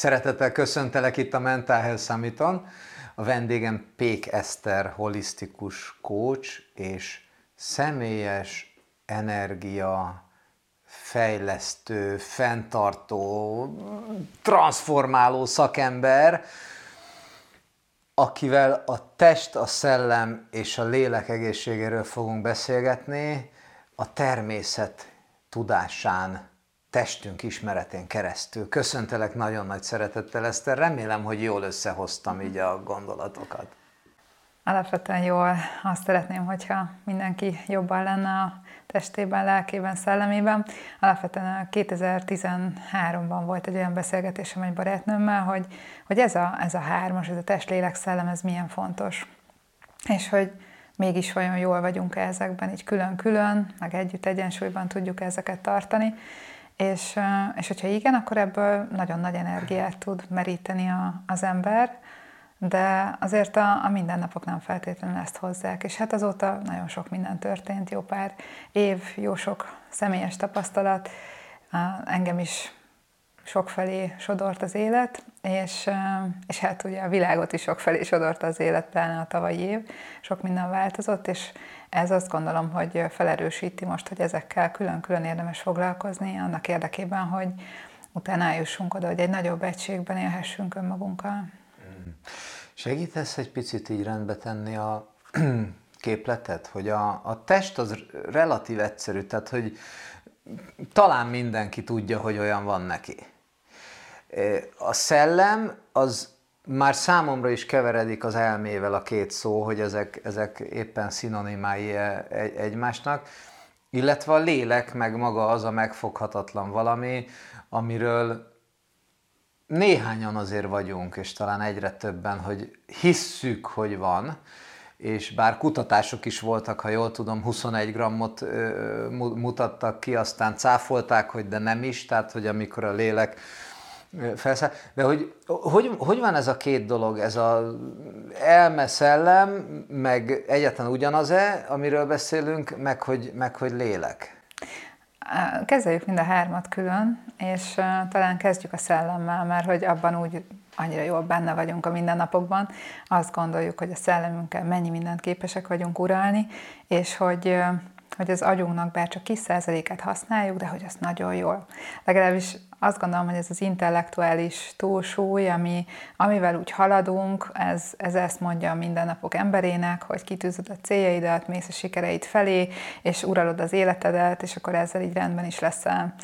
Szeretettel köszöntelek itt a Mental Health Summiton. A vendégem Pék Eszter, holisztikus coach és személyes energia fejlesztő, fenntartó, transformáló szakember, akivel a test, a szellem és a lélek egészségéről fogunk beszélgetni, a természet tudásán, testünk ismeretén keresztül. Köszöntelek nagyon nagy szeretettel, Eszter. Remélem, hogy jól összehoztam így a gondolatokat. Alapvetően jól. Azt szeretném, hogyha mindenki jobban lenne a testében, lelkében, szellemében. Alapvetően 2013-ban volt egy olyan beszélgetésem egy barátnőmmel, hogy, hogy ez, a, ez a hármas, ez a test, lélek, szellem, ez milyen fontos. És hogy mégis vajon jól vagyunk ezekben, így külön-külön, meg együtt egyensúlyban tudjuk ezeket tartani. És, és hogyha igen, akkor ebből nagyon nagy energiát tud meríteni a, az ember, de azért a, a mindennapok nem feltétlenül ezt hozzák. És hát azóta nagyon sok minden történt, jó pár év, jó sok személyes tapasztalat, engem is sokfelé sodort az élet, és, és hát ugye a világot is sokfelé sodort az élet, pláne a tavalyi év, sok minden változott, és ez azt gondolom, hogy felerősíti most, hogy ezekkel külön-külön érdemes foglalkozni, annak érdekében, hogy utána eljussunk oda, hogy egy nagyobb egységben élhessünk önmagunkkal. Segítesz egy picit így rendbe tenni a képletet, hogy a, a test az relatív egyszerű, tehát hogy talán mindenki tudja, hogy olyan van neki. A szellem az már számomra is keveredik az elmével a két szó, hogy ezek, ezek éppen szinonimái e, egymásnak, illetve a lélek meg maga az a megfoghatatlan valami, amiről néhányan azért vagyunk, és talán egyre többen, hogy hisszük, hogy van, és bár kutatások is voltak, ha jól tudom, 21 grammot mutattak ki, aztán cáfolták, hogy de nem is, tehát hogy amikor a lélek felszáll. De hogy, hogy, hogy van ez a két dolog, ez a elme, szellem, meg egyetlen ugyanaz-e, amiről beszélünk, meg hogy, meg hogy lélek? Kezeljük mind a hármat külön, és talán kezdjük a szellemmel, mert hogy abban úgy annyira jól benne vagyunk a mindennapokban, azt gondoljuk, hogy a szellemünkkel mennyi mindent képesek vagyunk uralni, és hogy hogy az agyunknak bár csak kis százaléket használjuk, de hogy az nagyon jól. Legalábbis azt gondolom, hogy ez az intellektuális túlsúly, ami, amivel úgy haladunk, ez, ez ezt mondja a mindennapok emberének, hogy kitűzöd a céljaidat, mész a sikereid felé, és uralod az életedet, és akkor ezzel így rendben is leszel.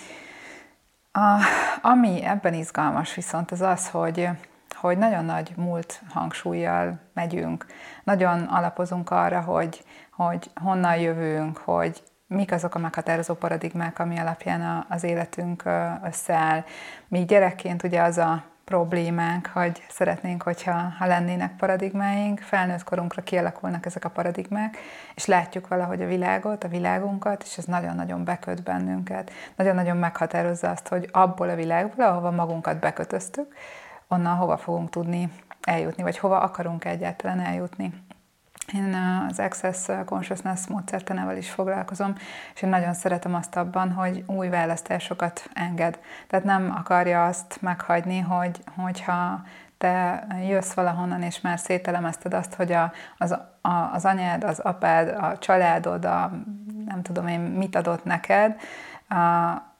A, ami ebben izgalmas viszont az az, hogy, hogy nagyon nagy múlt hangsúlyjal megyünk. Nagyon alapozunk arra, hogy, hogy honnan jövünk, hogy mik azok a meghatározó paradigmák, ami alapján az életünk összeáll. Mi gyerekként ugye az a problémánk, hogy szeretnénk, hogyha ha lennének paradigmáink, felnőtt korunkra kialakulnak ezek a paradigmák, és látjuk valahogy a világot, a világunkat, és ez nagyon-nagyon beköt bennünket. Nagyon-nagyon meghatározza azt, hogy abból a világból, ahova magunkat bekötöztük, onnan hova fogunk tudni eljutni, vagy hova akarunk egyáltalán eljutni. Én az Access Consciousness módszertanával is foglalkozom, és én nagyon szeretem azt abban, hogy új választásokat enged. Tehát nem akarja azt meghagyni, hogy, hogyha te jössz valahonnan, és már szételemezted azt, hogy a, az, a, az anyád, az apád, a családod, a, nem tudom én mit adott neked, a,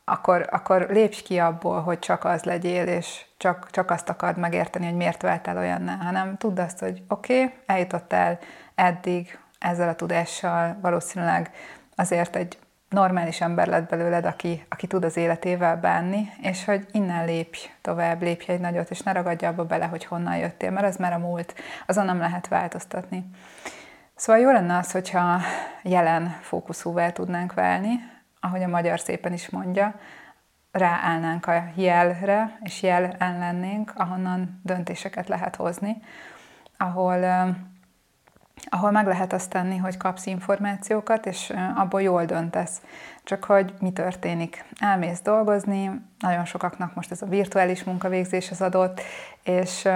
akkor, akkor lépj ki abból, hogy csak az legyél, és csak, csak azt akard megérteni, hogy miért váltál olyanná, hanem tudd azt, hogy oké, okay, eljutottál eddig ezzel a tudással valószínűleg azért egy normális ember lett belőled, aki, aki tud az életével bánni, és hogy innen lépj tovább, lépj egy nagyot, és ne ragadj abba bele, hogy honnan jöttél, mert az már a múlt, azon nem lehet változtatni. Szóval jó lenne az, hogyha jelen fókuszúvá tudnánk válni, ahogy a magyar szépen is mondja, ráállnánk a jelre, és jel lennénk, ahonnan döntéseket lehet hozni, ahol ahol meg lehet azt tenni, hogy kapsz információkat, és abból jól döntesz. Csak hogy mi történik. Elmész dolgozni, nagyon sokaknak most ez a virtuális munkavégzés az adott, és,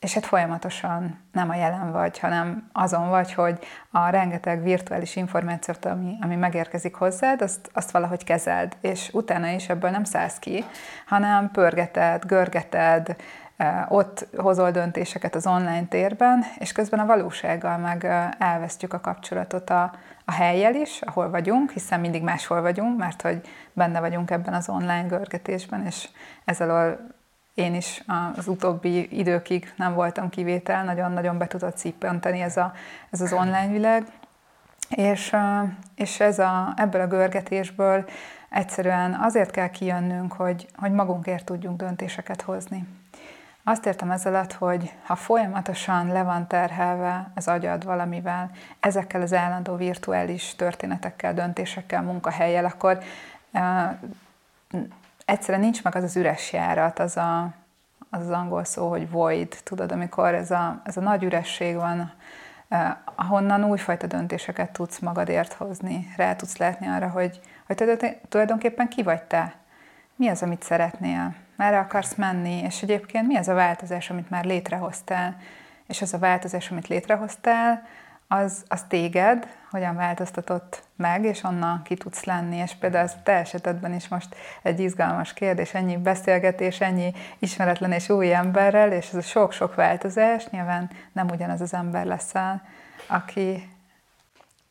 és hát folyamatosan nem a jelen vagy, hanem azon vagy, hogy a rengeteg virtuális információt, ami, ami megérkezik hozzád, azt, azt valahogy kezeld, és utána is ebből nem szállsz ki, hanem pörgeted, görgeted, ott hozol döntéseket az online térben, és közben a valósággal meg elvesztjük a kapcsolatot a, a helyjel is, ahol vagyunk, hiszen mindig máshol vagyunk, mert hogy benne vagyunk ebben az online görgetésben, és ezzel én is az utóbbi időkig nem voltam kivétel, nagyon-nagyon be tudott szippenteni ez, a, ez az online világ, és, és ez a, ebből a görgetésből egyszerűen azért kell kijönnünk, hogy, hogy magunkért tudjunk döntéseket hozni. Azt értem ez alatt, hogy ha folyamatosan le van terhelve az agyad valamivel, ezekkel az állandó virtuális történetekkel, döntésekkel, munkahelyel, akkor uh, egyszerűen nincs meg az az üres járat, az a, az, az angol szó, hogy void, tudod, amikor ez a, ez a nagy üresség van, uh, ahonnan újfajta döntéseket tudsz magadért hozni, rá tudsz látni arra, hogy, hogy tulajdonképpen ki vagy te, mi az, amit szeretnél, merre akarsz menni, és egyébként mi az a változás, amit már létrehoztál, és az a változás, amit létrehoztál, az, az téged hogyan változtatott meg, és onnan ki tudsz lenni. És például ez a te esetedben is most egy izgalmas kérdés, ennyi beszélgetés, ennyi ismeretlen és új emberrel, és ez a sok-sok változás, nyilván nem ugyanaz az ember leszel, aki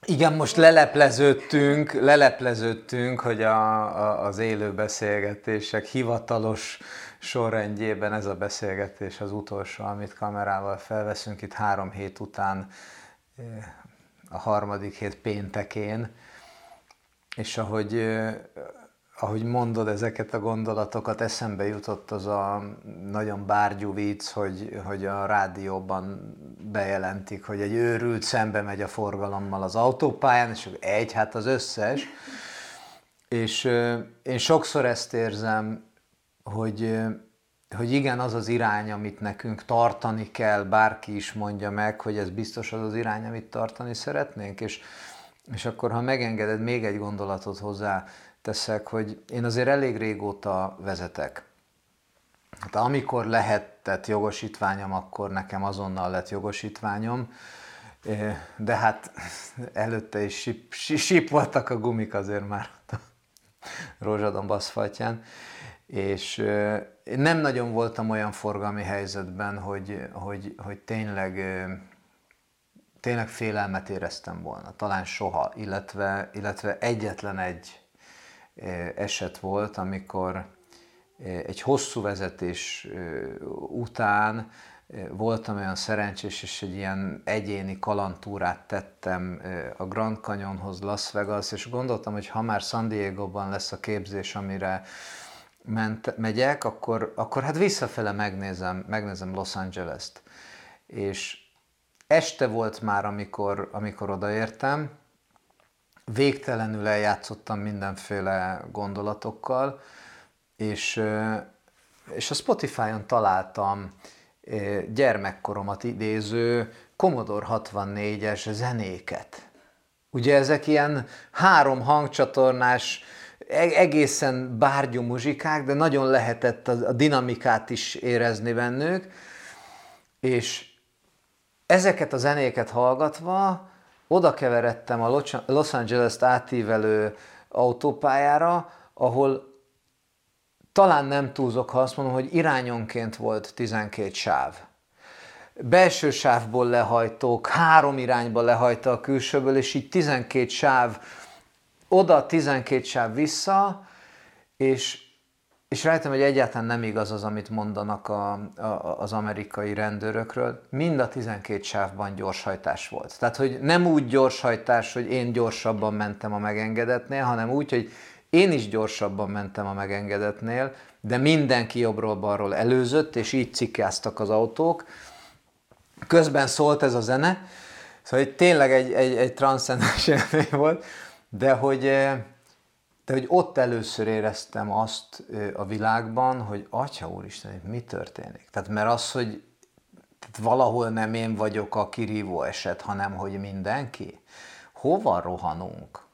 igen, most lelepleződtünk, lelepleződtünk, hogy a, a, az élő beszélgetések hivatalos sorrendjében ez a beszélgetés az utolsó, amit kamerával felveszünk itt három hét után, eh, a harmadik hét péntekén, és ahogy eh, ahogy mondod ezeket a gondolatokat, eszembe jutott az a nagyon bárgyú vicc, hogy, hogy a rádióban bejelentik, hogy egy őrült szembe megy a forgalommal az autópályán, és egy, hát az összes. És én sokszor ezt érzem, hogy, hogy igen, az az irány, amit nekünk tartani kell, bárki is mondja meg, hogy ez biztos az az irány, amit tartani szeretnénk, és, és akkor, ha megengeded, még egy gondolatot hozzá teszek, hogy én azért elég régóta vezetek. Hát amikor lehetett jogosítványom, akkor nekem azonnal lett jogosítványom, de hát előtte is sip, sip voltak a gumik azért már a rózsadomb aszfaltján, és nem nagyon voltam olyan forgalmi helyzetben, hogy, hogy, hogy tényleg, tényleg félelmet éreztem volna, talán soha, illetve, illetve egyetlen egy eset volt, amikor egy hosszú vezetés után voltam olyan szerencsés, és egy ilyen egyéni kalantúrát tettem a Grand Canyonhoz, Las Vegas, és gondoltam, hogy ha már San Diego-ban lesz a képzés, amire ment, megyek, akkor, akkor hát visszafele megnézem, megnézem Los Angeles-t. És este volt már, amikor, amikor odaértem, végtelenül eljátszottam mindenféle gondolatokkal, és, és a Spotify-on találtam gyermekkoromat idéző Commodore 64-es zenéket. Ugye ezek ilyen három hangcsatornás, e-, egészen bárgyú muzsikák, de nagyon lehetett a dinamikát is érezni bennük, és ezeket a zenéket hallgatva oda keveredtem a Los Angeles-t átívelő autópályára, ahol talán nem túlzok, ha azt mondom, hogy irányonként volt 12 sáv. Belső sávból lehajtók, három irányba lehajta a külsőből, és így 12 sáv oda, 12 sáv vissza, és és rájöttem, hogy egyáltalán nem igaz az, amit mondanak a, a, az amerikai rendőrökről. Mind a 12 sávban gyorshajtás volt. Tehát, hogy nem úgy gyorshajtás, hogy én gyorsabban mentem a megengedetnél, hanem úgy, hogy én is gyorsabban mentem a megengedetnél, de mindenki jobbról-balról előzött, és így cikkáztak az autók. Közben szólt ez a zene, szóval hogy tényleg egy, egy, egy transzcendens volt, de hogy eh, de hogy ott először éreztem azt a világban, hogy Atya Úristen, mi történik? Tehát mert az, hogy tehát valahol nem én vagyok a kirívó eset, hanem hogy mindenki. Hova rohanunk?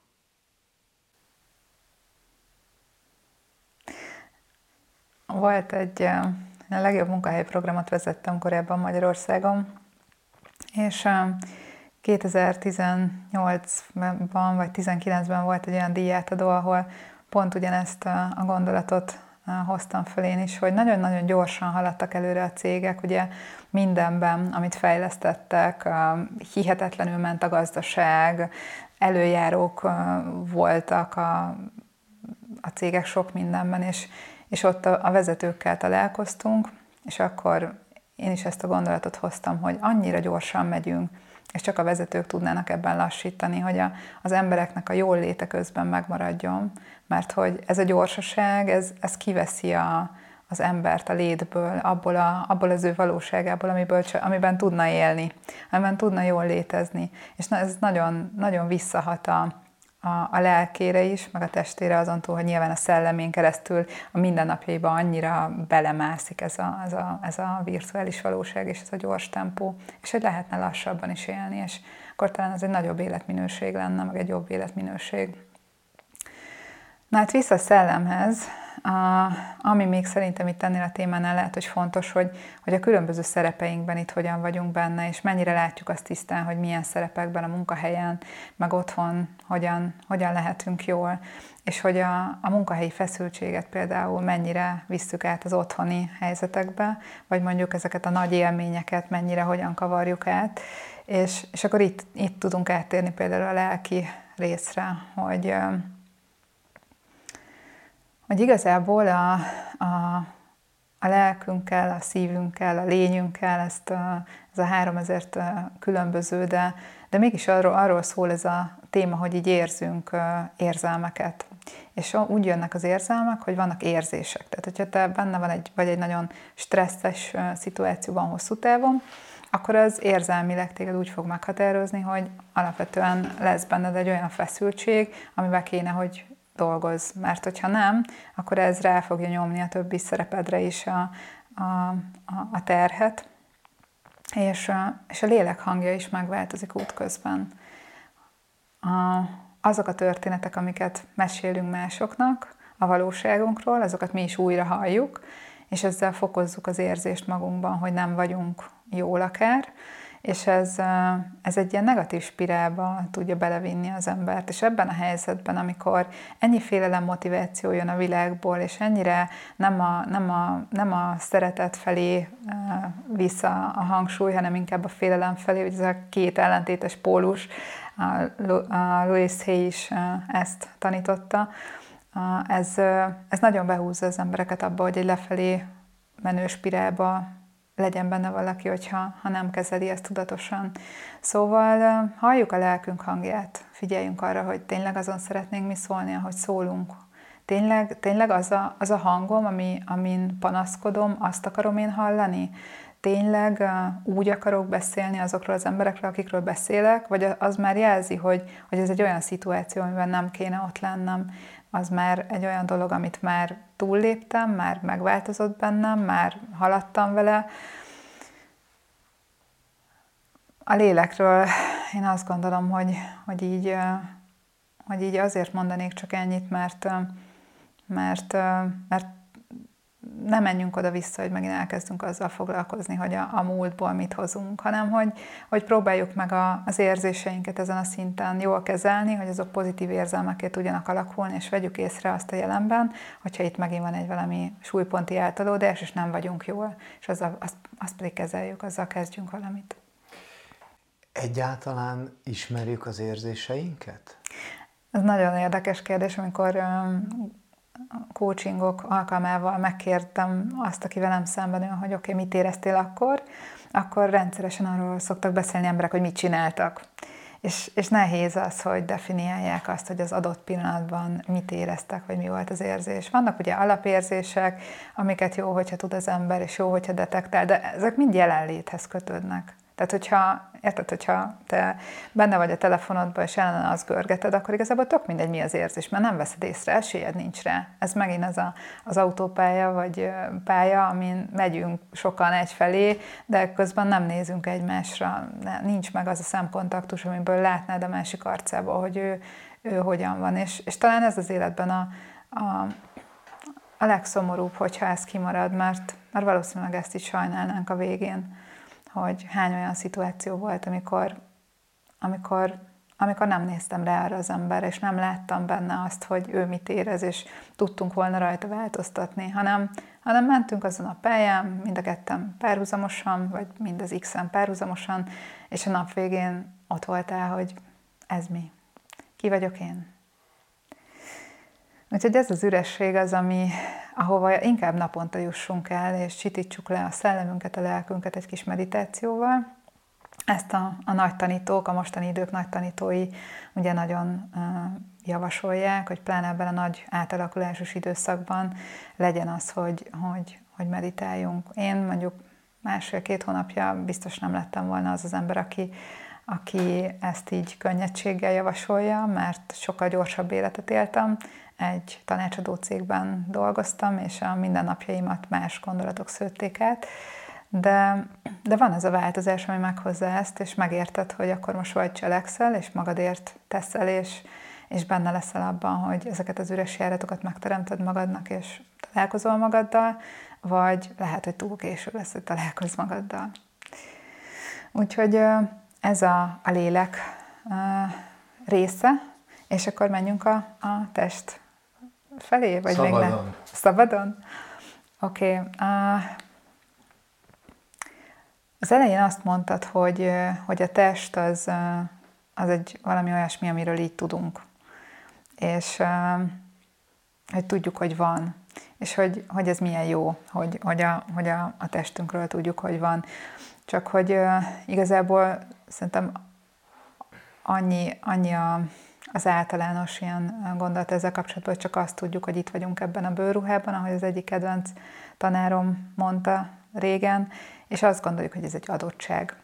Volt egy a legjobb munkahelyi programot vezettem korábban Magyarországon, és 2018-ban vagy 19-ben volt egy olyan díjátadó, ahol pont ugyanezt a gondolatot hoztam föl én is, hogy nagyon-nagyon gyorsan haladtak előre a cégek, ugye mindenben, amit fejlesztettek, hihetetlenül ment a gazdaság, előjárók voltak a, a cégek sok mindenben, és, és ott a, a vezetőkkel találkoztunk, és akkor én is ezt a gondolatot hoztam, hogy annyira gyorsan megyünk, és csak a vezetők tudnának ebben lassítani, hogy a, az embereknek a jól léte közben megmaradjon, mert hogy ez a gyorsaság, ez, ez kiveszi a, az embert a létből, abból, a, abból az ő valóságából, amiből, amiben tudna élni, amiben tudna jól létezni. És ez nagyon, nagyon visszahat a, a, a lelkére is, meg a testére azon túl, hogy nyilván a szellemén keresztül a mindennapjaiba annyira belemászik ez a, ez, a, ez a virtuális valóság és ez a gyors tempó, és hogy lehetne lassabban is élni, és akkor talán ez egy nagyobb életminőség lenne, meg egy jobb életminőség. Na hát vissza a szellemhez, a, ami még szerintem itt ennél a témánál lehet, hogy fontos, hogy, hogy a különböző szerepeinkben itt hogyan vagyunk benne, és mennyire látjuk azt tisztán, hogy milyen szerepekben a munkahelyen, meg otthon hogyan, hogyan lehetünk jól, és hogy a, a munkahelyi feszültséget például mennyire visszük át az otthoni helyzetekbe, vagy mondjuk ezeket a nagy élményeket mennyire hogyan kavarjuk át, és, és akkor itt, itt tudunk áttérni például a lelki részre, hogy hogy igazából a, a, a lelkünkkel, a szívünkkel, a lényünkkel, ezt a, ez a három ezért különböző, de, de mégis arról, arról szól ez a téma, hogy így érzünk érzelmeket. És úgy jönnek az érzelmek, hogy vannak érzések. Tehát, hogyha te benne van egy, vagy egy nagyon stresszes szituációban hosszú távon, akkor az érzelmileg téged úgy fog meghatározni, hogy alapvetően lesz benned egy olyan feszültség, amivel kéne, hogy dolgoz, mert hogyha nem, akkor ez rá fogja nyomni a többi szerepedre is a, a, a, terhet, és a, és a lélek hangja is megváltozik útközben. A, azok a történetek, amiket mesélünk másoknak a valóságunkról, azokat mi is újra halljuk, és ezzel fokozzuk az érzést magunkban, hogy nem vagyunk jól akár, és ez, ez egy ilyen negatív spirálba tudja belevinni az embert, és ebben a helyzetben, amikor ennyi félelem motiváció jön a világból, és ennyire nem a, nem a, nem a szeretet felé vissza a hangsúly, hanem inkább a félelem felé, hogy ez a két ellentétes pólus, a Louis Hay is ezt tanította, ez, ez nagyon behúzza az embereket abba, hogy egy lefelé menő spirálba legyen benne valaki, hogyha ha nem kezeli ezt tudatosan. Szóval halljuk a lelkünk hangját, figyeljünk arra, hogy tényleg azon szeretnénk mi szólni, ahogy szólunk. Tényleg, tényleg az, a, az a hangom, ami, amin panaszkodom, azt akarom én hallani? Tényleg úgy akarok beszélni azokról az emberekről, akikről beszélek, vagy az már jelzi, hogy, hogy ez egy olyan szituáció, amiben nem kéne ott lennem az már egy olyan dolog, amit már túlléptem, már megváltozott bennem, már haladtam vele. A lélekről én azt gondolom, hogy, hogy, így, hogy így azért mondanék csak ennyit, mert, mert, mert ne menjünk oda-vissza, hogy megint elkezdünk azzal foglalkozni, hogy a, a múltból mit hozunk, hanem hogy, hogy próbáljuk meg a, az érzéseinket ezen a szinten jól kezelni, hogy azok pozitív érzelmekért tudjanak alakulni, és vegyük észre azt a jelenben, hogyha itt megint van egy valami súlyponti eltolódás, és nem vagyunk jól, és azzal, azt, azt pedig kezeljük, azzal kezdjünk valamit. Egyáltalán ismerjük az érzéseinket? Ez nagyon érdekes kérdés, amikor coachingok alkalmával megkértem azt, aki velem szemben ül, hogy oké, okay, mit éreztél akkor, akkor rendszeresen arról szoktak beszélni emberek, hogy mit csináltak. És, és nehéz az, hogy definiálják azt, hogy az adott pillanatban mit éreztek, vagy mi volt az érzés. Vannak ugye alapérzések, amiket jó, hogyha tud az ember, és jó, hogyha detektál, de ezek mind jelenléthez kötődnek. Tehát, hogyha, érted, hogyha te benne vagy a telefonodban, és ellene az görgeted, akkor igazából tök mindegy, mi az érzés, mert nem veszed észre, esélyed nincs rá. Ez megint az a, az autópálya, vagy pálya, amin megyünk sokan egyfelé, de közben nem nézünk egymásra, nincs meg az a szemkontaktus, amiből látnád a másik arcából, hogy ő, ő hogyan van. És, és talán ez az életben a, a, a legszomorúbb, hogyha ez kimarad, mert, már valószínűleg ezt is sajnálnánk a végén, hogy hány olyan szituáció volt, amikor, amikor, amikor nem néztem rá arra az emberre, és nem láttam benne azt, hogy ő mit érez, és tudtunk volna rajta változtatni, hanem, hanem mentünk azon a pályán, mind a ketten párhuzamosan, vagy mind az X-en párhuzamosan, és a nap végén ott voltál, hogy ez mi? Ki vagyok én? Úgyhogy ez az üresség az, ami, ahova inkább naponta jussunk el, és csitítsuk le a szellemünket, a lelkünket egy kis meditációval. Ezt a, a nagy tanítók, a mostani idők nagy tanítói ugye nagyon uh, javasolják, hogy pláne ebben a nagy átalakulásos időszakban legyen az, hogy, hogy, hogy meditáljunk. Én mondjuk másfél-két hónapja biztos nem lettem volna az az ember, aki, aki ezt így könnyedséggel javasolja, mert sokkal gyorsabb életet éltem, egy tanácsadó cégben dolgoztam, és a mindennapjaimat más gondolatok szőtték át, de, de van ez a változás, ami meghozza ezt, és megérted, hogy akkor most vagy cselekszel, és magadért teszel, és, és benne leszel abban, hogy ezeket az üres járatokat megteremted magadnak, és találkozol magaddal, vagy lehet, hogy túl késő lesz, hogy találkozz magaddal. Úgyhogy ez a, a lélek része, és akkor menjünk a, a test felé? Vagy Szabadon. még nem? Szabadon? Oké. Okay. Az elején azt mondtad, hogy, hogy a test az, az egy valami olyasmi, amiről így tudunk. És hogy tudjuk, hogy van. És hogy, hogy ez milyen jó, hogy, hogy, a, hogy a, a testünkről tudjuk, hogy van. Csak hogy igazából szerintem annyi, annyi a, az általános ilyen gondolat ezzel kapcsolatban, hogy csak azt tudjuk, hogy itt vagyunk ebben a bőrruhában, ahogy az egyik kedvenc tanárom mondta régen, és azt gondoljuk, hogy ez egy adottság.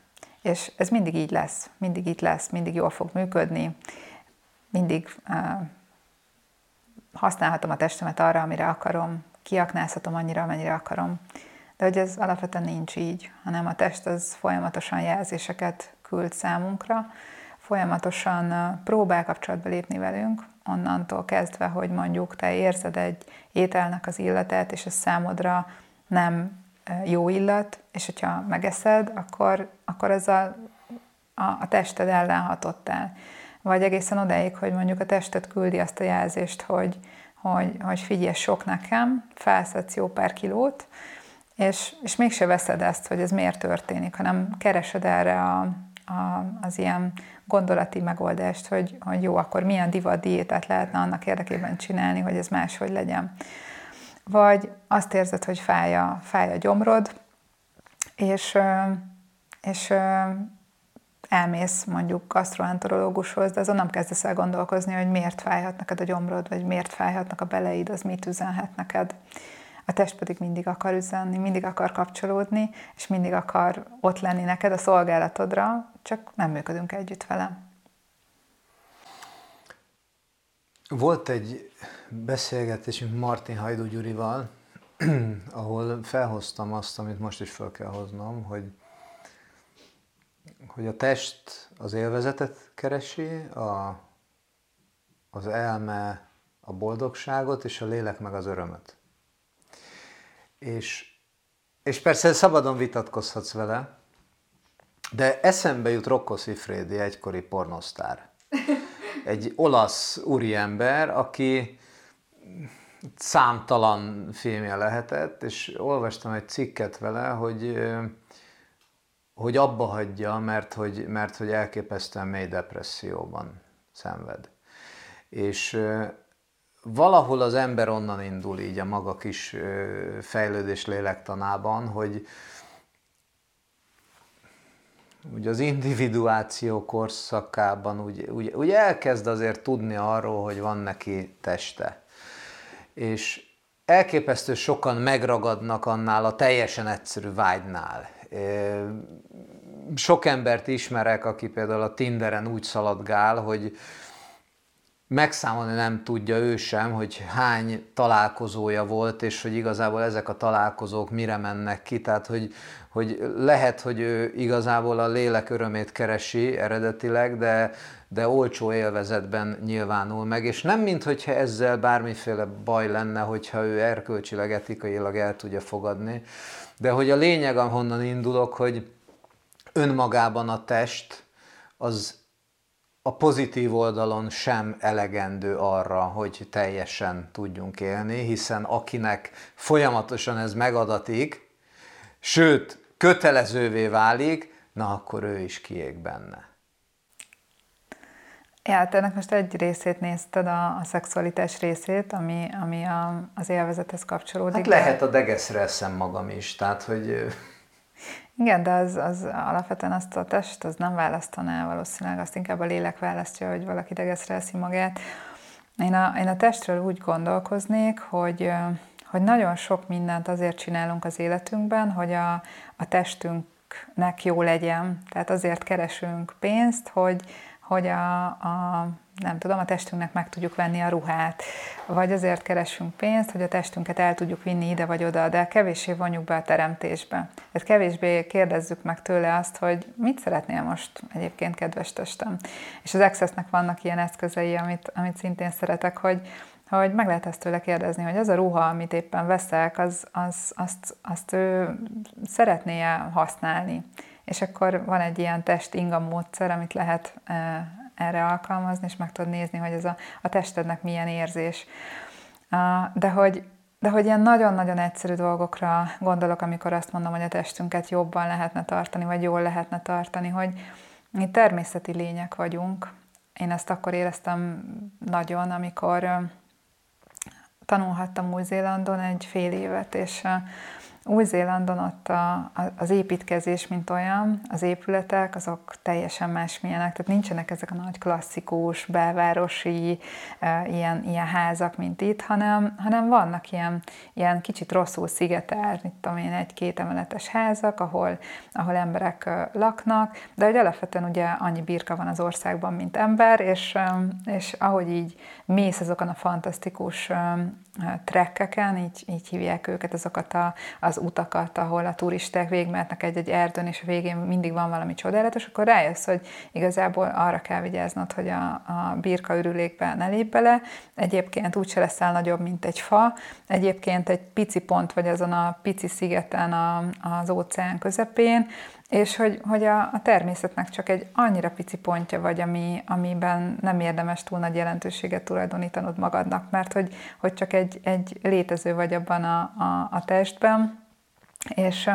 És ez mindig így lesz, mindig itt lesz, mindig jól fog működni, mindig uh, használhatom a testemet arra, amire akarom, kiaknázhatom annyira, amennyire akarom. De hogy ez alapvetően nincs így, hanem a test az folyamatosan jelzéseket küld számunkra, folyamatosan próbál kapcsolatba lépni velünk, onnantól kezdve, hogy mondjuk te érzed egy ételnek az illatát, és ez számodra nem jó illat, és hogyha megeszed, akkor, akkor ez a, a, a tested ellen hatottál. Vagy egészen odáig, hogy mondjuk a tested küldi azt a jelzést, hogy, hogy, hogy figyelj sok nekem, felszedsz jó pár kilót, és, és mégse veszed ezt, hogy ez miért történik, hanem keresed erre a, a, az ilyen gondolati megoldást, hogy, hogy jó, akkor milyen divat diétát lehetne annak érdekében csinálni, hogy ez máshogy legyen. Vagy azt érzed, hogy fáj a, fáj a gyomrod, és, és elmész mondjuk gasztroenterológushoz, de azon nem kezdesz el gondolkozni, hogy miért fájhat neked a gyomrod, vagy miért fájhatnak a beleid, az mit üzenhet neked. A test pedig mindig akar üzenni, mindig akar kapcsolódni, és mindig akar ott lenni neked a szolgálatodra, csak nem működünk együtt vele. Volt egy beszélgetésünk Martin Hajdú Gyurival, ahol felhoztam azt, amit most is fel kell hoznom, hogy, hogy a test az élvezetet keresi, a, az elme a boldogságot, és a lélek meg az örömöt. És, és persze szabadon vitatkozhatsz vele, de eszembe jut Rocco Siffredi, egykori pornosztár. Egy olasz úriember, aki számtalan filmje lehetett, és olvastam egy cikket vele, hogy, hogy abba hagyja, mert hogy, mert hogy elképesztően mély depresszióban szenved. És valahol az ember onnan indul így a maga kis fejlődés lélektanában, hogy ugye az individuáció korszakában úgy, úgy, úgy elkezd azért tudni arról, hogy van neki teste. És elképesztő sokan megragadnak annál a teljesen egyszerű vágynál. Sok embert ismerek, aki például a Tinderen úgy szaladgál, hogy megszámolni nem tudja ő sem, hogy hány találkozója volt, és hogy igazából ezek a találkozók mire mennek ki, tehát hogy, hogy lehet, hogy ő igazából a lélek örömét keresi eredetileg, de, de olcsó élvezetben nyilvánul meg, és nem mint hogyha ezzel bármiféle baj lenne, hogyha ő erkölcsileg, etikailag el tudja fogadni, de hogy a lényeg, ahonnan indulok, hogy önmagában a test az a pozitív oldalon sem elegendő arra, hogy teljesen tudjunk élni, hiszen akinek folyamatosan ez megadatik, sőt, kötelezővé válik, na akkor ő is kiég benne. Ja, te ennek most egy részét nézted, a, a szexualitás részét, ami, ami a, az élvezethez kapcsolódik. Hát lehet a degeszre eszem magam is, tehát hogy... Igen, de az, az alapvetően azt a test, az nem választaná valószínűleg, azt inkább a lélek választja, hogy valaki degeszre eszi magát. Én a, én a testről úgy gondolkoznék, hogy, hogy nagyon sok mindent azért csinálunk az életünkben, hogy a, a testünknek jó legyen. Tehát azért keresünk pénzt, hogy, hogy a, a, nem tudom, a testünknek meg tudjuk venni a ruhát, vagy azért keresünk pénzt, hogy a testünket el tudjuk vinni ide vagy oda, de kevéssé vonjuk be a teremtésbe. Tehát kevésbé kérdezzük meg tőle azt, hogy mit szeretnél most egyébként, kedves testem. És az Accessnek vannak ilyen eszközei, amit, amit szintén szeretek, hogy, hogy meg lehet ezt tőle kérdezni, hogy az a ruha, amit éppen veszek, az, az, azt, azt ő szeretné használni és akkor van egy ilyen test-inga módszer, amit lehet erre alkalmazni, és meg tudod nézni, hogy ez a, a testednek milyen érzés. De hogy, de hogy ilyen nagyon-nagyon egyszerű dolgokra gondolok, amikor azt mondom, hogy a testünket jobban lehetne tartani, vagy jól lehetne tartani, hogy mi természeti lények vagyunk. Én ezt akkor éreztem nagyon, amikor tanulhattam Új-Zélandon egy fél évet, és új-Zélandon ott a, az építkezés, mint olyan, az épületek, azok teljesen másmilyenek, tehát nincsenek ezek a nagy klasszikus, belvárosi e, ilyen, ilyen házak, mint itt, hanem, hanem vannak ilyen, ilyen kicsit rosszul szigetelt, mit tudom én, egy-két emeletes házak, ahol, ahol emberek laknak, de hogy alapvetően ugye annyi birka van az országban, mint ember, és, és ahogy így mész azokon a fantasztikus trekkeken, így, így hívják őket, azokat a, az utakat, ahol a turisták végigmehetnek egy-egy erdőn, és a végén mindig van valami csodálatos, akkor rájössz, hogy igazából arra kell vigyáznod, hogy a, a birka ürülékbe ne lép bele, egyébként úgyse leszel nagyobb, mint egy fa, egyébként egy pici pont vagy azon a pici szigeten a, az óceán közepén, és hogy, hogy a, a természetnek csak egy annyira pici pontja vagy, ami, amiben nem érdemes túl nagy jelentőséget tulajdonítanod magadnak, mert hogy, hogy csak egy, egy létező vagy abban a, a, a testben, és,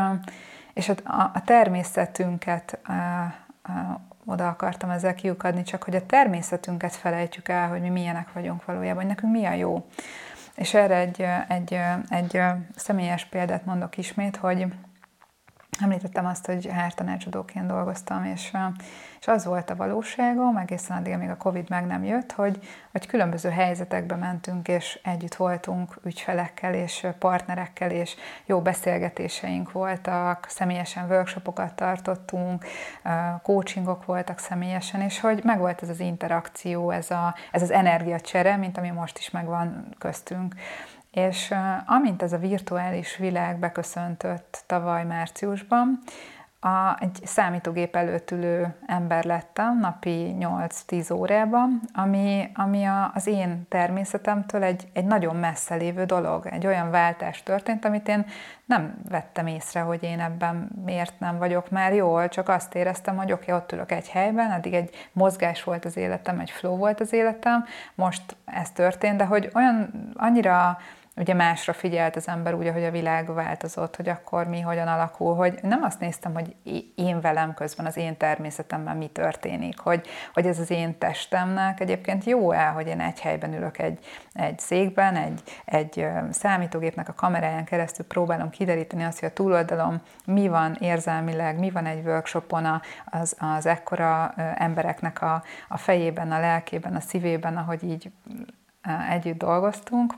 és a, a természetünket a, a, oda akartam ezzel kiukadni, csak hogy a természetünket felejtjük el, hogy mi milyenek vagyunk valójában, hogy nekünk mi a jó. És erre egy, egy, egy személyes példát mondok ismét, hogy Említettem azt, hogy hártanácsadóként dolgoztam, és, és az volt a valóságom, egészen addig, amíg a Covid meg nem jött, hogy, hogy különböző helyzetekbe mentünk, és együtt voltunk ügyfelekkel és partnerekkel, és jó beszélgetéseink voltak, személyesen workshopokat tartottunk, coachingok voltak személyesen, és hogy megvolt ez az interakció, ez, a, ez az energiacsere, mint ami most is megvan köztünk. És amint ez a virtuális világ beköszöntött tavaly márciusban, a, egy számítógép előtt ülő ember lettem napi 8-10 órában, ami, ami a, az én természetemtől egy, egy nagyon messze lévő dolog. Egy olyan váltás történt, amit én nem vettem észre, hogy én ebben miért nem vagyok már jól, csak azt éreztem, hogy oké, okay, ott ülök egy helyben, addig egy mozgás volt az életem, egy flow volt az életem, most ez történt, de hogy olyan annyira ugye másra figyelt az ember úgy, hogy a világ változott, hogy akkor mi hogyan alakul, hogy nem azt néztem, hogy én velem közben az én természetemben mi történik, hogy, hogy ez az én testemnek egyébként jó el, hogy én egy helyben ülök egy, egy székben, egy, egy számítógépnek a kameráján keresztül próbálom kideríteni azt, hogy a túloldalom mi van érzelmileg, mi van egy workshopon az, az ekkora embereknek a, a fejében, a lelkében, a szívében, ahogy így együtt dolgoztunk,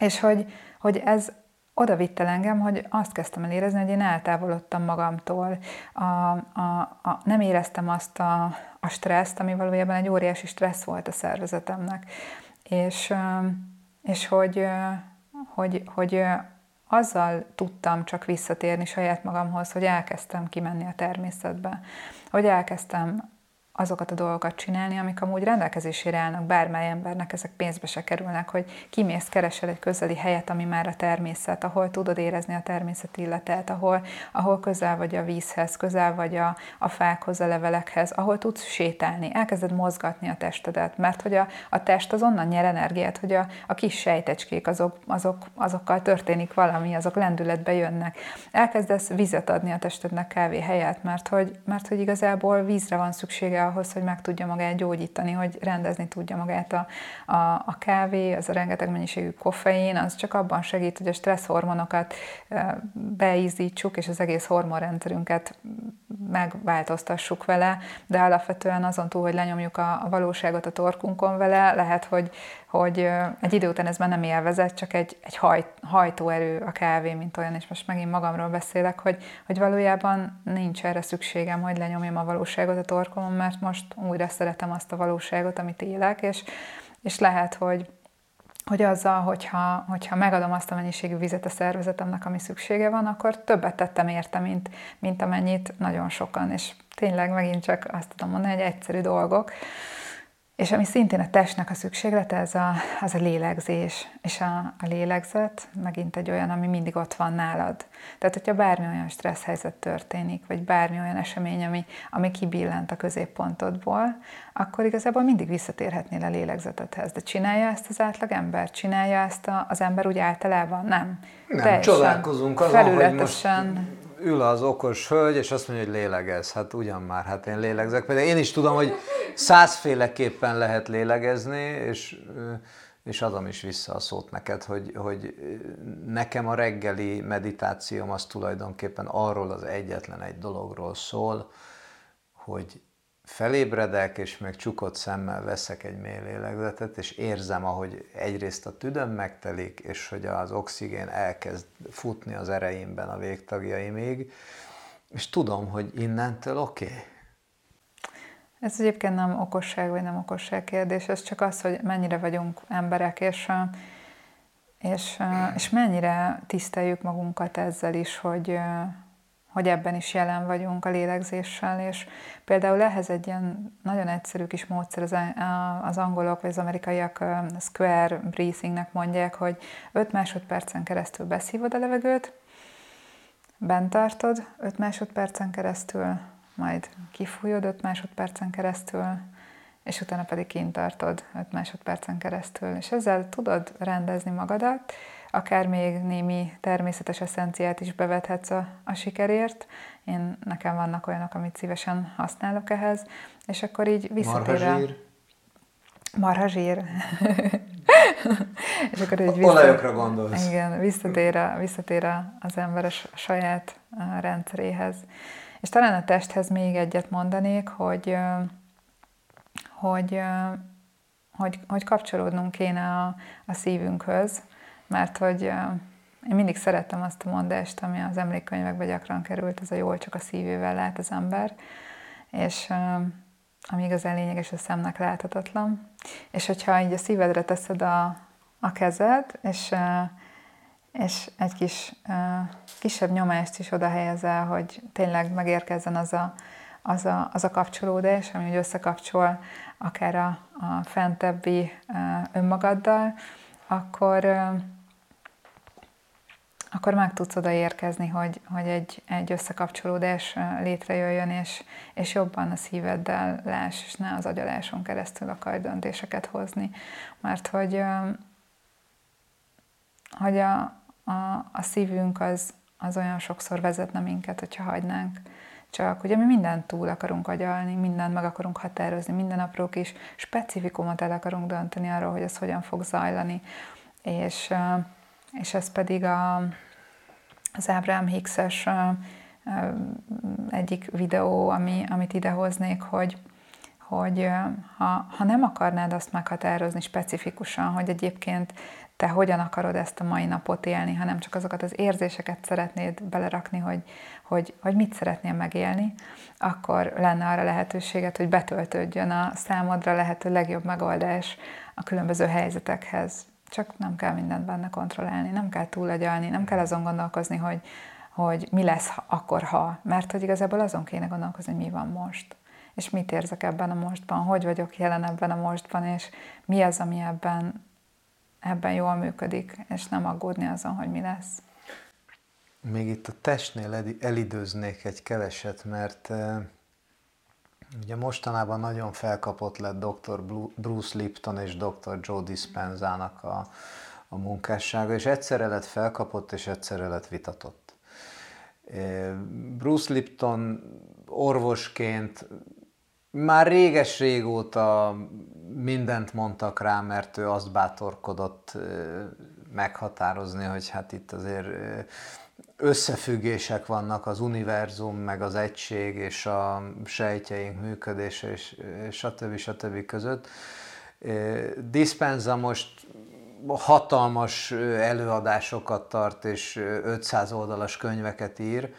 és hogy, hogy ez oda vitt el engem, hogy azt kezdtem el érezni, hogy én eltávolodtam magamtól. A, a, a, nem éreztem azt a, a stresszt, ami valójában egy óriási stressz volt a szervezetemnek. És, és hogy, hogy, hogy azzal tudtam csak visszatérni saját magamhoz, hogy elkezdtem kimenni a természetbe, hogy elkezdtem azokat a dolgokat csinálni, amik amúgy rendelkezésére állnak bármely embernek, ezek pénzbe se kerülnek, hogy kimész, keresel egy közeli helyet, ami már a természet, ahol tudod érezni a természet illetet, ahol, ahol közel vagy a vízhez, közel vagy a, a fákhoz, a levelekhez, ahol tudsz sétálni, elkezded mozgatni a testedet, mert hogy a, a test az onnan nyer energiát, hogy a, a kis sejtecskék azok, azok, azokkal történik valami, azok lendületbe jönnek. Elkezdesz vizet adni a testednek kávé helyett, mert hogy, mert hogy igazából vízre van szüksége ahhoz, hogy meg tudja magát gyógyítani, hogy rendezni tudja magát a, a, a kávé, az a rengeteg mennyiségű koffein, az csak abban segít, hogy a stressz hormonokat beízítsuk, és az egész hormonrendszerünket megváltoztassuk vele, de alapvetően azon túl, hogy lenyomjuk a, a valóságot a torkunkon vele, lehet, hogy, hogy egy idő után ez már nem élvezett, csak egy, egy haj, hajtóerő a kávé, mint olyan, és most megint magamról beszélek, hogy, hogy valójában nincs erre szükségem, hogy lenyomjam a valóságot a torkomon, mert most újra szeretem azt a valóságot, amit élek, és, és lehet, hogy, hogy azzal, hogyha, hogyha megadom azt a mennyiségű vizet a szervezetemnek, ami szüksége van, akkor többet tettem érte, mint, mint amennyit nagyon sokan, és tényleg megint csak azt tudom mondani, hogy egyszerű dolgok, és ami szintén a testnek a szükséglete, ez a, az a lélegzés. És a, a lélegzet megint egy olyan, ami mindig ott van nálad. Tehát, hogyha bármi olyan stressz helyzet történik, vagy bármi olyan esemény, ami, ami kibillent a középpontodból, akkor igazából mindig visszatérhetnél a lélegzetedhez. De csinálja ezt az átlag ember? Csinálja ezt a, az ember úgy általában? Nem. Nem, Teljesen csodálkozunk azon, hogy most ül az okos hölgy, és azt mondja, hogy lélegez. Hát ugyan már, hát én lélegzek. Pedig én is tudom, hogy százféleképpen lehet lélegezni, és, és adom is vissza a szót neked, hogy, hogy nekem a reggeli meditációm az tulajdonképpen arról az egyetlen egy dologról szól, hogy felébredek, és meg csukott szemmel veszek egy mély lélegzetet, és érzem, ahogy egyrészt a tüdöm megtelik, és hogy az oxigén elkezd futni az ereimben a végtagjaimig, és tudom, hogy innentől oké. Okay. Ez egyébként nem okosság vagy nem okosság kérdés, ez csak az, hogy mennyire vagyunk emberek, és, és, és mennyire tiszteljük magunkat ezzel is, hogy, hogy ebben is jelen vagyunk a lélegzéssel, és például ehhez egy ilyen nagyon egyszerű kis módszer, az, angolok vagy az amerikaiak square breathingnek mondják, hogy 5 másodpercen keresztül beszívod a levegőt, bent tartod 5 másodpercen keresztül, majd kifújod 5 másodpercen keresztül, és utána pedig kint tartod 5 másodpercen keresztül, és ezzel tudod rendezni magadat, akár még némi természetes eszenciát is bevethetsz a, a sikerért. Én, nekem vannak olyanok, amit szívesen használok ehhez, és akkor így visszatér a... Marhazsír. és akkor így vissza... Olajokra gondolsz. Igen, visszatér, a, visszatér a, az ember a saját a rendszeréhez. És talán a testhez még egyet mondanék, hogy, hogy, hogy, hogy kapcsolódnunk kéne a, a szívünkhöz, mert hogy én mindig szerettem azt a mondást, ami az emlékkönyvekbe gyakran került, ez a jól csak a szívével lát az ember, és ami igazán lényeges, a szemnek láthatatlan. És hogyha így a szívedre teszed a, a kezed, és, és egy kis kisebb nyomást is oda helyezel, hogy tényleg megérkezzen az a, az a, az a kapcsolódás, ami összekapcsol akár a, a fentebbi önmagaddal, akkor akkor meg tudsz oda érkezni, hogy, hogy egy, egy összekapcsolódás létrejöjjön, és, és jobban a szíveddel láss, és ne az agyaláson keresztül akarj döntéseket hozni. Mert hogy, hogy a, a, a szívünk az, az olyan sokszor vezetne minket, hogyha hagynánk. Csak ugye mi mindent túl akarunk agyalni, mindent meg akarunk határozni, minden apró kis specifikumot el akarunk dönteni arról, hogy ez hogyan fog zajlani. És, és ez pedig a, az Ábrám Hicks-es egyik videó, ami, amit idehoznék, hogy, hogy ha, ha nem akarnád azt meghatározni specifikusan, hogy egyébként te hogyan akarod ezt a mai napot élni, hanem csak azokat az érzéseket szeretnéd belerakni, hogy, hogy, hogy mit szeretnél megélni, akkor lenne arra lehetőséget, hogy betöltődjön a számodra lehető legjobb megoldás a különböző helyzetekhez. Csak nem kell mindent benne kontrollálni, nem kell túlagyalni, nem kell azon gondolkozni, hogy, hogy mi lesz akkor, ha. Mert hogy igazából azon kéne gondolkozni, hogy mi van most. És mit érzek ebben a mostban, hogy vagyok jelen ebben a mostban, és mi az, ami ebben, ebben jól működik, és nem aggódni azon, hogy mi lesz. Még itt a testnél elidőznék egy keveset, mert ugye mostanában nagyon felkapott lett dr. Bruce Lipton és dr. Joe Dispenzának a, a munkássága, és egyszerre lett felkapott, és egyszerre lett vitatott. Bruce Lipton orvosként már réges-régóta mindent mondtak rá, mert ő azt bátorkodott meghatározni, hogy hát itt azért összefüggések vannak az univerzum, meg az egység és a sejtjeink működése és stb. stb. között. Dispenza most hatalmas előadásokat tart és 500 oldalas könyveket ír,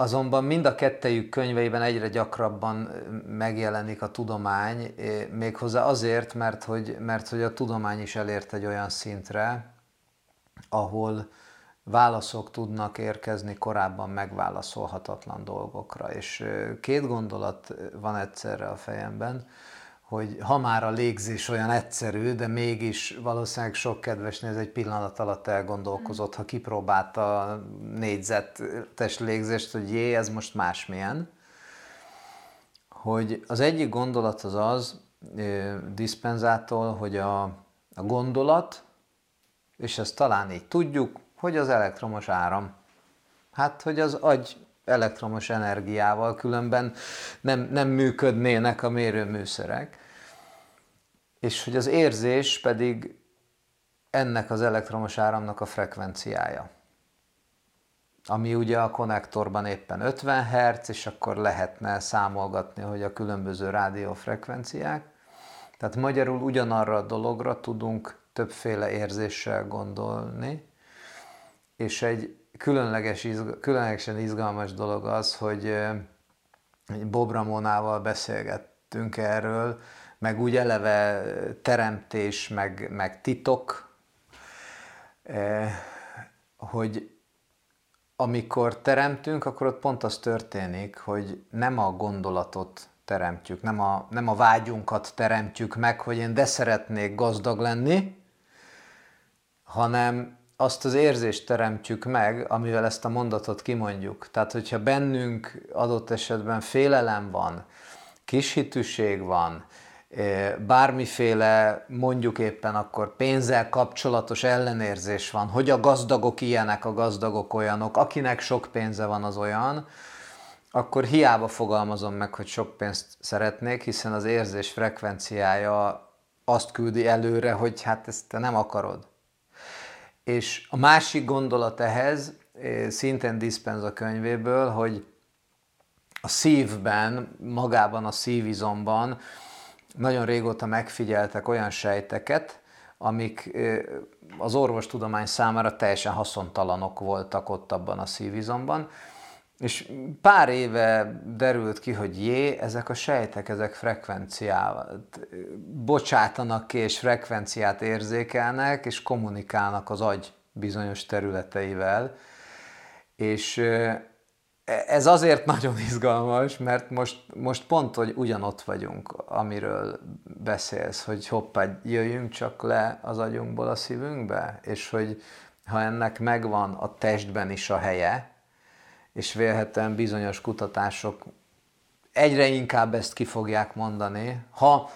Azonban mind a kettejük könyveiben egyre gyakrabban megjelenik a tudomány, méghozzá azért, mert hogy, mert hogy a tudomány is elért egy olyan szintre, ahol válaszok tudnak érkezni korábban megválaszolhatatlan dolgokra. És két gondolat van egyszerre a fejemben hogy ha már a légzés olyan egyszerű, de mégis valószínűleg sok kedvesnél ez egy pillanat alatt elgondolkozott, ha kipróbálta a négyzetes légzést, hogy jé, ez most másmilyen. Hogy az egyik gondolat az az, diszpenzától, hogy a, a gondolat, és ezt talán így tudjuk, hogy az elektromos áram. Hát, hogy az agy elektromos energiával, különben nem, nem működnének a mérőműszerek. És hogy az érzés pedig ennek az elektromos áramnak a frekvenciája. Ami ugye a konnektorban éppen 50 Hz, és akkor lehetne számolgatni, hogy a különböző rádiófrekvenciák. Tehát magyarul ugyanarra a dologra tudunk többféle érzéssel gondolni, és egy különleges, különlegesen izgalmas dolog az, hogy Bob Ramonával beszélgettünk erről, meg úgy eleve teremtés, meg, meg titok, hogy amikor teremtünk, akkor ott pont az történik, hogy nem a gondolatot teremtjük, nem a, nem a vágyunkat teremtjük meg, hogy én de szeretnék gazdag lenni, hanem azt az érzést teremtjük meg, amivel ezt a mondatot kimondjuk. Tehát, hogyha bennünk adott esetben félelem van, kishitűség van, eh, bármiféle, mondjuk éppen akkor pénzzel kapcsolatos ellenérzés van, hogy a gazdagok ilyenek, a gazdagok olyanok, akinek sok pénze van az olyan, akkor hiába fogalmazom meg, hogy sok pénzt szeretnék, hiszen az érzés frekvenciája azt küldi előre, hogy hát ezt te nem akarod. És a másik gondolat ehhez, eh, szintén Dispenza könyvéből, hogy a szívben, magában a szívizomban nagyon régóta megfigyeltek olyan sejteket, amik eh, az orvostudomány számára teljesen haszontalanok voltak ott abban a szívizomban, és pár éve derült ki, hogy jé, ezek a sejtek, ezek frekvenciát bocsátanak ki, és frekvenciát érzékelnek, és kommunikálnak az agy bizonyos területeivel. És ez azért nagyon izgalmas, mert most, most pont, hogy ugyanott vagyunk, amiről beszélsz, hogy hoppá, jöjjünk csak le az agyunkból a szívünkbe, és hogy ha ennek megvan a testben is a helye, és vélhetően bizonyos kutatások egyre inkább ezt ki fogják mondani, ha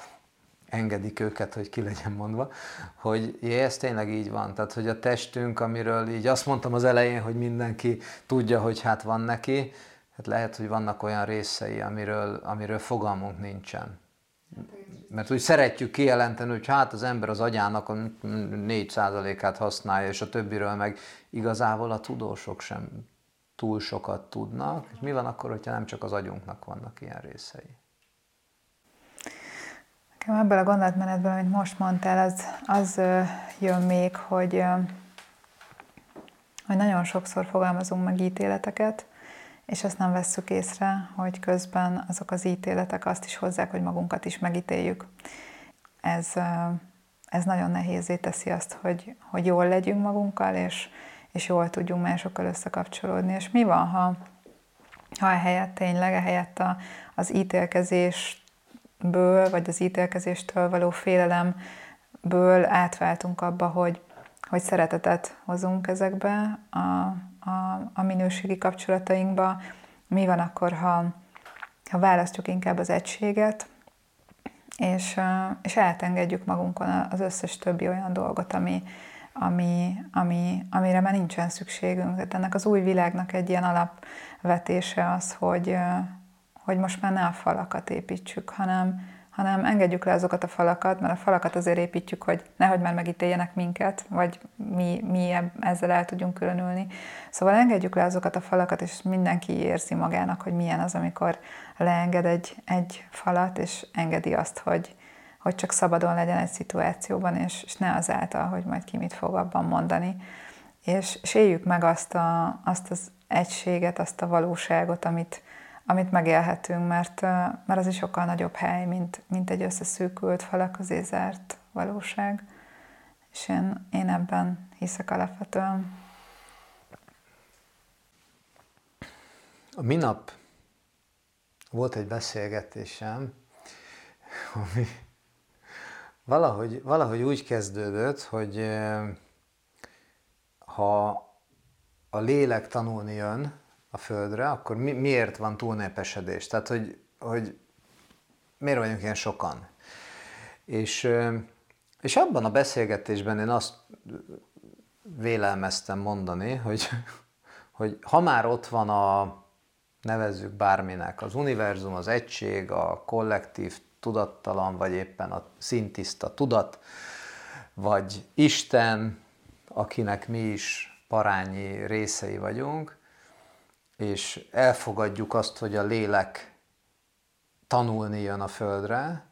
engedik őket, hogy ki legyen mondva, hogy jé, ez tényleg így van. Tehát, hogy a testünk, amiről így azt mondtam az elején, hogy mindenki tudja, hogy hát van neki, hát lehet, hogy vannak olyan részei, amiről, amiről fogalmunk nincsen. Mert úgy szeretjük kijelenteni, hogy hát az ember az agyának a 4%-át használja, és a többiről meg igazából a tudósok sem túl sokat tudnak, és mi van akkor, hogyha nem csak az agyunknak vannak ilyen részei? Ebből a gondolatmenetből, amit most mondtál, az, az jön még, hogy, hogy nagyon sokszor fogalmazunk meg ítéleteket, és ezt nem vesszük észre, hogy közben azok az ítéletek azt is hozzák, hogy magunkat is megítéljük. Ez, ez nagyon nehézé teszi azt, hogy, hogy jól legyünk magunkkal, és, és jól tudjunk másokkal összekapcsolódni. És mi van, ha, ha ehelyett tényleg, ehelyett a, az ítélkezésből, vagy az ítélkezéstől való félelemből átváltunk abba, hogy, hogy szeretetet hozunk ezekbe a, a, a minőségi kapcsolatainkba. Mi van akkor, ha, ha választjuk inkább az egységet, és, és eltengedjük magunkon az összes többi olyan dolgot, ami, ami, ami, amire már nincsen szükségünk. Tehát ennek az új világnak egy ilyen alapvetése az, hogy, hogy most már ne a falakat építsük, hanem, hanem engedjük le azokat a falakat, mert a falakat azért építjük, hogy nehogy már megítéljenek minket, vagy mi, mi ezzel el tudjunk különülni. Szóval engedjük le azokat a falakat, és mindenki érzi magának, hogy milyen az, amikor leenged egy, egy falat, és engedi azt, hogy, hogy csak szabadon legyen egy szituációban, és, és ne azáltal, hogy majd ki mit fog abban mondani. És, és éljük meg azt, a, azt az egységet, azt a valóságot, amit, amit megélhetünk, mert, mert az is sokkal nagyobb hely, mint, mint egy összeszűkült falak közé zárt valóság. És én, én ebben hiszek alapvetően. A minap volt egy beszélgetésem, ami valahogy, valahogy úgy kezdődött, hogy ha a lélek tanulni jön, a Földre, akkor mi, miért van túlnépesedés? Tehát, hogy, hogy miért vagyunk ilyen sokan? És, és abban a beszélgetésben én azt vélelmeztem mondani, hogy, hogy ha már ott van a, nevezzük bárminek, az univerzum, az egység, a kollektív tudattalan, vagy éppen a szintiszta tudat, vagy Isten, akinek mi is parányi részei vagyunk, és elfogadjuk azt, hogy a lélek tanulni jön a földre,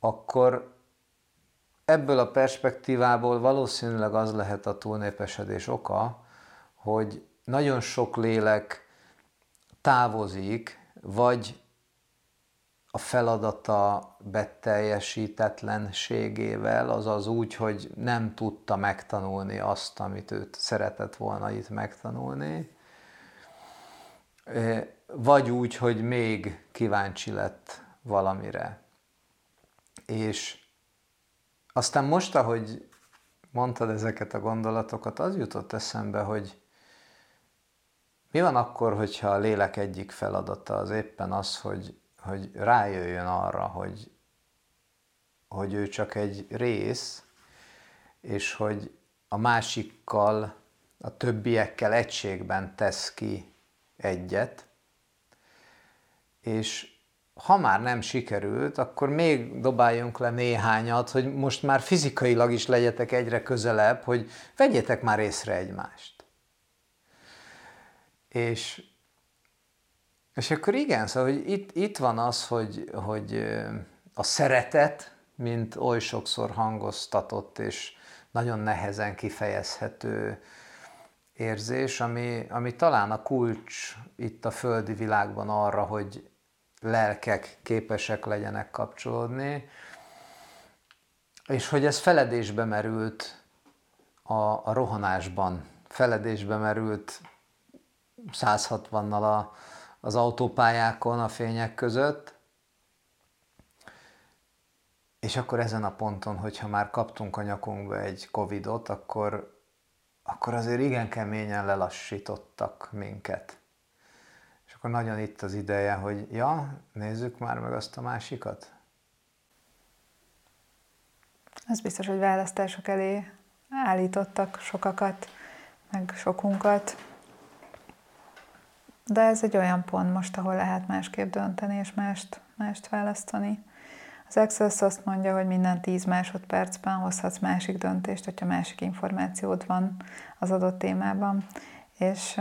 akkor ebből a perspektívából valószínűleg az lehet a túlnépesedés oka, hogy nagyon sok lélek távozik, vagy a feladata beteljesítetlenségével, azaz úgy, hogy nem tudta megtanulni azt, amit őt szeretett volna itt megtanulni, vagy úgy, hogy még kíváncsi lett valamire. És aztán most, ahogy mondtad ezeket a gondolatokat, az jutott eszembe, hogy mi van akkor, hogyha a lélek egyik feladata az éppen az, hogy, hogy rájöjjön arra, hogy, hogy ő csak egy rész, és hogy a másikkal, a többiekkel egységben tesz ki egyet, és ha már nem sikerült, akkor még dobáljunk le néhányat, hogy most már fizikailag is legyetek egyre közelebb, hogy vegyétek már észre egymást. És, és akkor igen, szóval hogy itt, itt van az, hogy, hogy a szeretet, mint oly sokszor hangoztatott és nagyon nehezen kifejezhető érzés, ami, ami talán a kulcs itt a földi világban arra, hogy lelkek képesek legyenek kapcsolódni, és hogy ez feledésbe merült a, a rohanásban, feledésbe merült 160-nal a, az autópályákon a fények között, és akkor ezen a ponton, hogyha már kaptunk a nyakunkba egy Covidot, akkor akkor azért igen keményen lelassítottak minket. És akkor nagyon itt az ideje, hogy ja, nézzük már meg azt a másikat. Az biztos, hogy választások elé állítottak sokakat, meg sokunkat. De ez egy olyan pont most, ahol lehet másképp dönteni és mást, mást választani. Az Access azt mondja, hogy minden 10 másodpercben hozhatsz másik döntést, hogyha másik információd van az adott témában. És,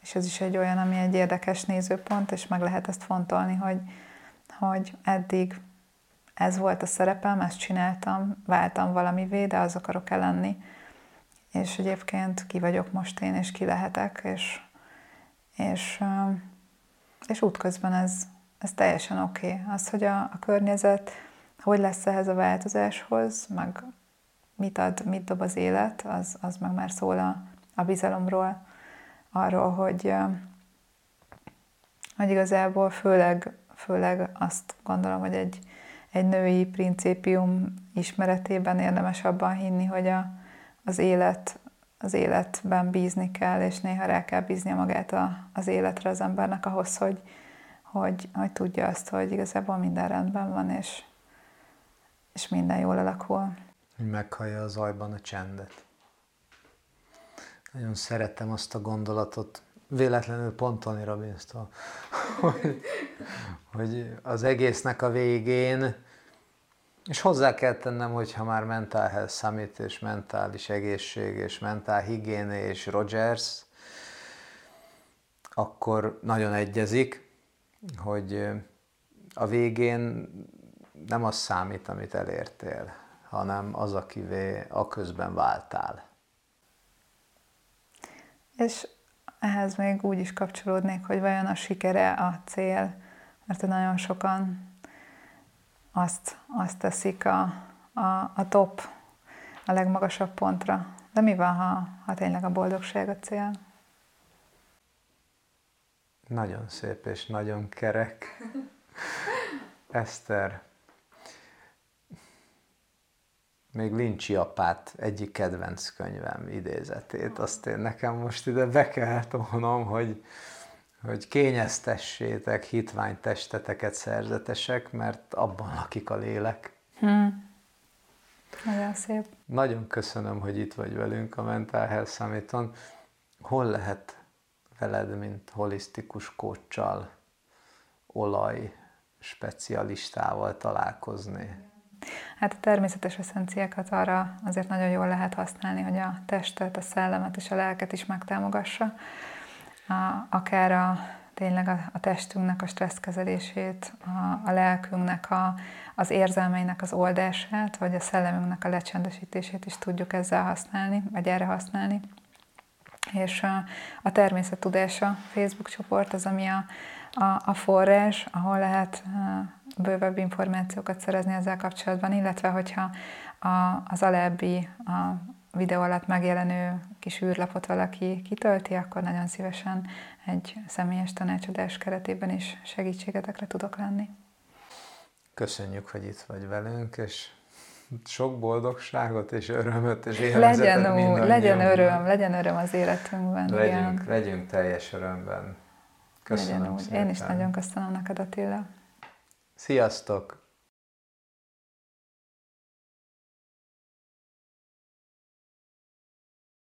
és ez is egy olyan, ami egy érdekes nézőpont, és meg lehet ezt fontolni, hogy, hogy eddig, ez volt a szerepem, ezt csináltam, váltam valamivé, de az akarok-e lenni. És egyébként ki vagyok most én, és ki lehetek, és, és, és útközben ez, ez teljesen oké. Okay. Az, hogy a, a környezet hogy lesz ehhez a változáshoz, meg mit ad, mit dob az élet, az, az meg már szól a, a bizalomról, arról, hogy, hogy igazából főleg, főleg azt gondolom, hogy egy, egy női principium ismeretében érdemes abban hinni, hogy a, az élet az életben bízni kell, és néha rá kell bíznia magát a, az életre az embernek ahhoz, hogy, hogy, hogy tudja azt, hogy igazából minden rendben van, és, és minden jól alakul. Hogy meghallja az zajban a csendet. Nagyon szeretem azt a gondolatot, véletlenül pont Tony robbins hogy, hogy az egésznek a végén, és hozzá kell tennem, hogy ha már Mental Health Summit és mentális egészség és mentál higiéne és Rogers, akkor nagyon egyezik, hogy a végén nem az számít, amit elértél, hanem az, akivé a közben váltál. És ehhez még úgy is kapcsolódnék, hogy vajon a sikere a cél, mert nagyon sokan azt, azt teszik a, a, a top, a legmagasabb pontra. De mi van, ha, ha tényleg a boldogság a cél? Nagyon szép és nagyon kerek. Eszter, még Lincsi apát egyik kedvenc könyvem idézetét, azt én nekem most ide be kell tolnom, hogy, hogy kényeztessétek hitvány testeteket szerzetesek, mert abban lakik a lélek. Hmm. Nagyon szép. Nagyon köszönöm, hogy itt vagy velünk a Mental Health Summit-on. Hol lehet veled, mint holisztikus kócsal, olaj specialistával találkozni? Hát a természetes eszenciákat arra azért nagyon jól lehet használni, hogy a testet, a szellemet és a lelket is megtámogassa. A, akár a, tényleg a, a testünknek a stresszkezelését, a, a lelkünknek a, az érzelmeinek az oldását, vagy a szellemünknek a lecsendesítését is tudjuk ezzel használni, vagy erre használni. És a, a természettudása Facebook csoport az, ami a, a, a forrás, ahol lehet bővebb információkat szerezni ezzel kapcsolatban, illetve hogyha a, az alábbi a videó alatt megjelenő kis űrlapot valaki kitölti, akkor nagyon szívesen egy személyes tanácsadás keretében is segítségetekre tudok lenni. Köszönjük, hogy itt vagy velünk, és sok boldogságot és örömöt és legyen, ú, legyen öröm, legyen öröm az életünkben. Legyünk, igen. legyünk teljes örömben. Köszönöm legyen. Én is nagyon köszönöm neked, Attila. Sziasztok!